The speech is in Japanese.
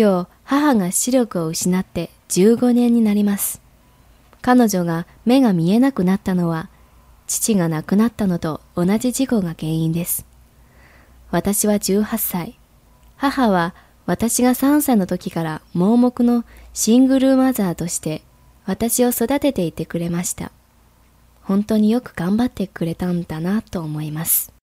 今日母が視力を失って15年になります。彼女が目が見えなくなったのは父が亡くなったのと同じ事故が原因です。私は18歳。母は私が3歳の時から盲目のシングルマザーとして私を育てていてくれました。本当によく頑張ってくれたんだなと思います。